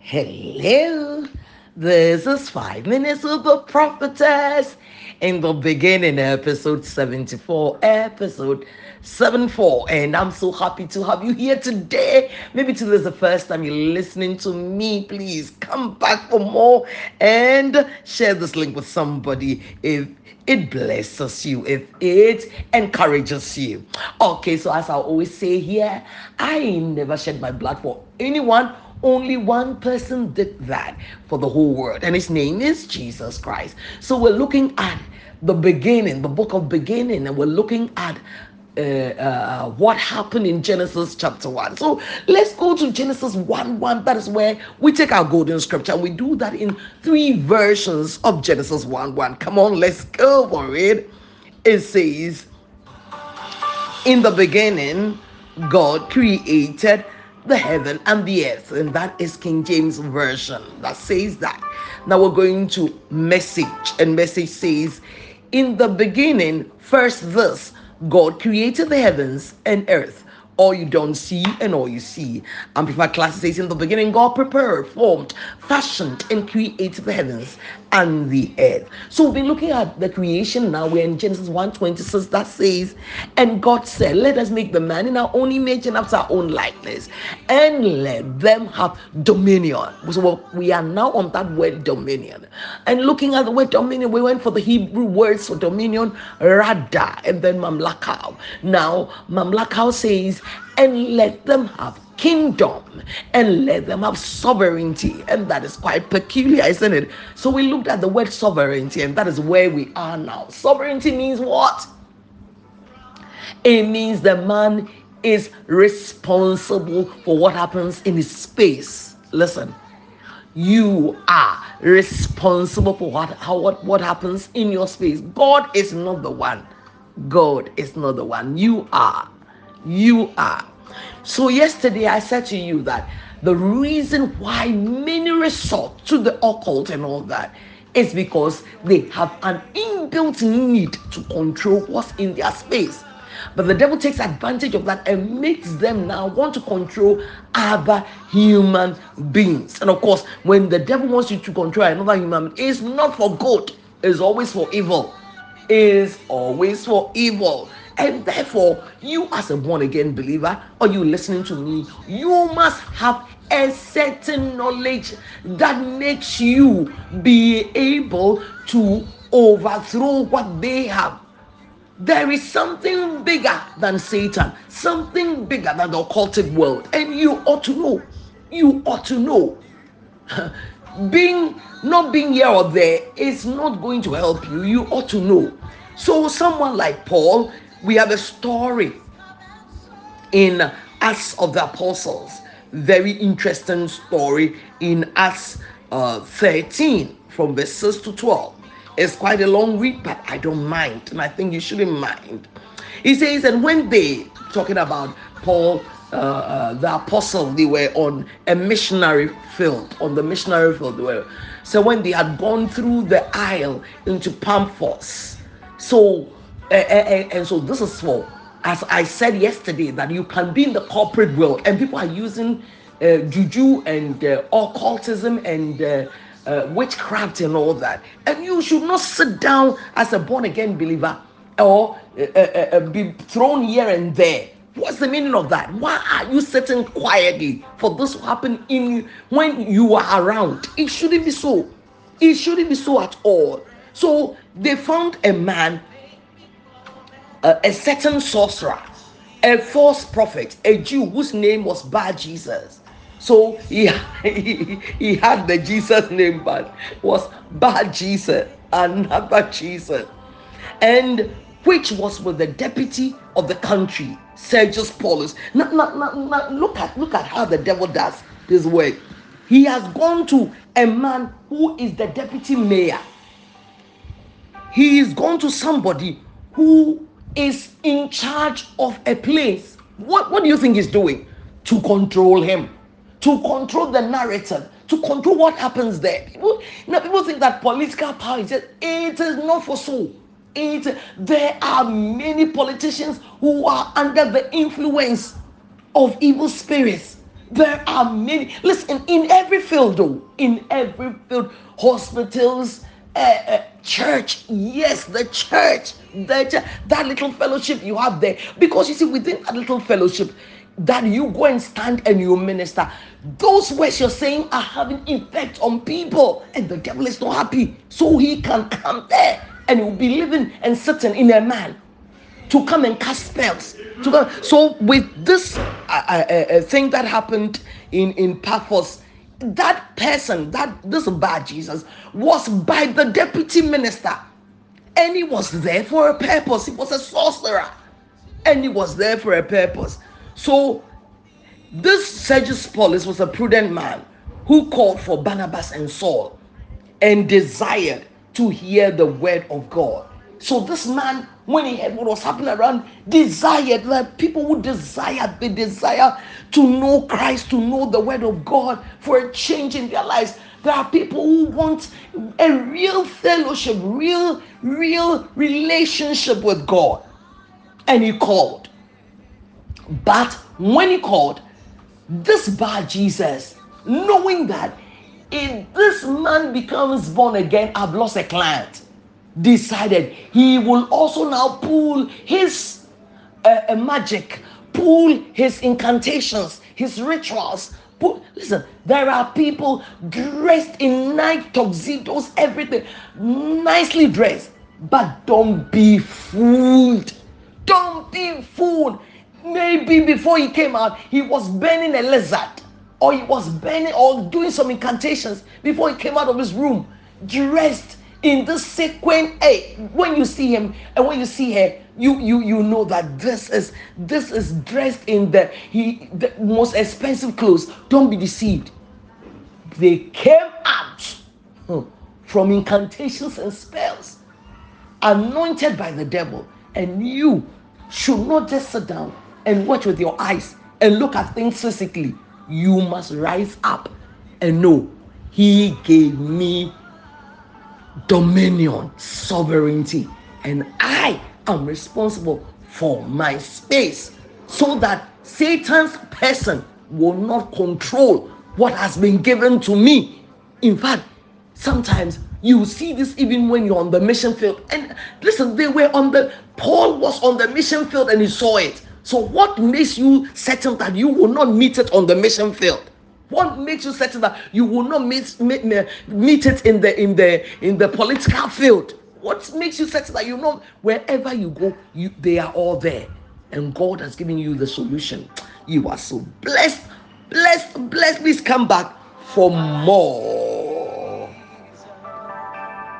Hello, this is Five Minutes with the Prophetess. In the beginning, episode 74, episode 74. And I'm so happy to have you here today. Maybe today is the first time you're listening to me. Please come back for more and share this link with somebody if it blesses you, if it encourages you. Okay, so as I always say here, I never shed my blood for anyone only one person did that for the whole world, and his name is Jesus Christ. So we're looking at the beginning, the book of beginning, and we're looking at uh, uh, what happened in Genesis chapter 1. So let's go to Genesis 1 1. That is where we take our golden scripture and we do that in three versions of Genesis 1 1. Come on, let's go for it. It says, In the beginning, God created the heaven and the earth. And that is King James Version that says that. Now we're going to message, and message says, In the beginning, first this, God created the heavens and earth all you don't see and all you see. Amplified Classic says, In the beginning, God prepared, formed, fashioned, and created the heavens and the earth. So we've been looking at the creation now. We're in Genesis 1 26 that says, And God said, Let us make the man in our own image and after our own likeness, and let them have dominion. So we are now on that word dominion. And looking at the word dominion, we went for the Hebrew words for dominion, rada, and then mamlakau. Now, mamlakau says, and let them have kingdom and let them have sovereignty. And that is quite peculiar, isn't it? So we looked at the word sovereignty, and that is where we are now. Sovereignty means what? It means the man is responsible for what happens in his space. Listen, you are responsible for what how what, what happens in your space. God is not the one. God is not the one. You are you are. So, yesterday I said to you that the reason why many resort to the occult and all that is because they have an inbuilt need to control what's in their space. But the devil takes advantage of that and makes them now want to control other human beings. And of course, when the devil wants you to control another human being, it's not for good, it's always for evil. Is always for evil. And therefore, you as a born again believer, or you listening to me, you must have a certain knowledge that makes you be able to overthrow what they have. There is something bigger than Satan, something bigger than the occultic world, and you ought to know. You ought to know. being not being here or there is not going to help you. You ought to know. So, someone like Paul we have a story in Acts of the Apostles. Very interesting story in Acts uh, 13 from verses to 12. It's quite a long read, but I don't mind, and I think you shouldn't mind. He says, and when they talking about Paul, uh, uh, the apostle, they were on a missionary field, on the missionary field. They were, so when they had gone through the isle into Paphos, so and, and so this is for as I said yesterday that you can be in the corporate world and people are using uh, juju and uh, occultism and uh, witchcraft and all that, and you should not sit down as a born again believer or be thrown here and there. What's the meaning of that? Why are you sitting quietly for this to happen in when you are around? It shouldn't be so. It shouldn't be so at all. So they found a man a, a certain sorcerer, a false prophet, a Jew whose name was Bar Jesus. So he, he, he had the Jesus name, but was Bar Jesus, another Jesus. And which was with the deputy of the country, Sergius Paulus. Look at look at how the devil does this work. He has gone to a man who is the deputy mayor. He is gone to somebody who is in charge of a place, what, what do you think he's doing? To control him, to control the narrative, to control what happens there. People, know, people think that political power is just, it is not for so. It, there are many politicians who are under the influence of evil spirits. There are many. Listen, in every field, though, in every field, hospitals, uh, church, yes, the church, the church, that little fellowship you have there. Because you see, within that little fellowship, that you go and stand and you minister, those words you're saying are having effect on people, and the devil is not happy. So he can come there and he'll be living and sitting in a man to come and cast spells. To come. So with this uh, uh, uh, thing that happened in in Paphos, that person, that this Bar Jesus, was by the deputy minister, and he was there for a purpose. He was a sorcerer, and he was there for a purpose. So this Sergius Paulus was a prudent man who called for Barnabas and Saul and desired to hear the word of God. So this man, when he heard what was happening around, desired that people would desire, they desire to know Christ, to know the word of God for a change in their lives. There are people who want a real fellowship, real, real relationship with God. And he called. But when he called, this Bar Jesus, knowing that if this man becomes born again, I've lost a client, decided he will also now pull his uh, magic, pull his incantations, his rituals. Pull, listen, there are people dressed in night tuxedos, everything, nicely dressed, but don't be fooled. Don't be fooled. Maybe before he came out, he was burning a lizard or he was burning or doing some incantations before he came out of his room, dressed in this sequence, Hey, when you see him and when you see her, you you you know that this is this is dressed in the he the most expensive clothes. Don't be deceived. They came out hmm, from incantations and spells, anointed by the devil, and you should not just sit down and watch with your eyes and look at things physically you must rise up and know he gave me dominion, sovereignty, and I am responsible for my space so that Satan's person will not control what has been given to me. In fact, sometimes you see this even when you're on the mission field. And listen, they were on the Paul was on the mission field and he saw it. So, what makes you certain that you will not meet it on the mission field? What makes you certain that you will not meet, meet, meet it in the in the in the political field? What makes you certain that you know wherever you go, you they are all there, and God has given you the solution. You are so blessed, blessed, blessed. Please come back for more.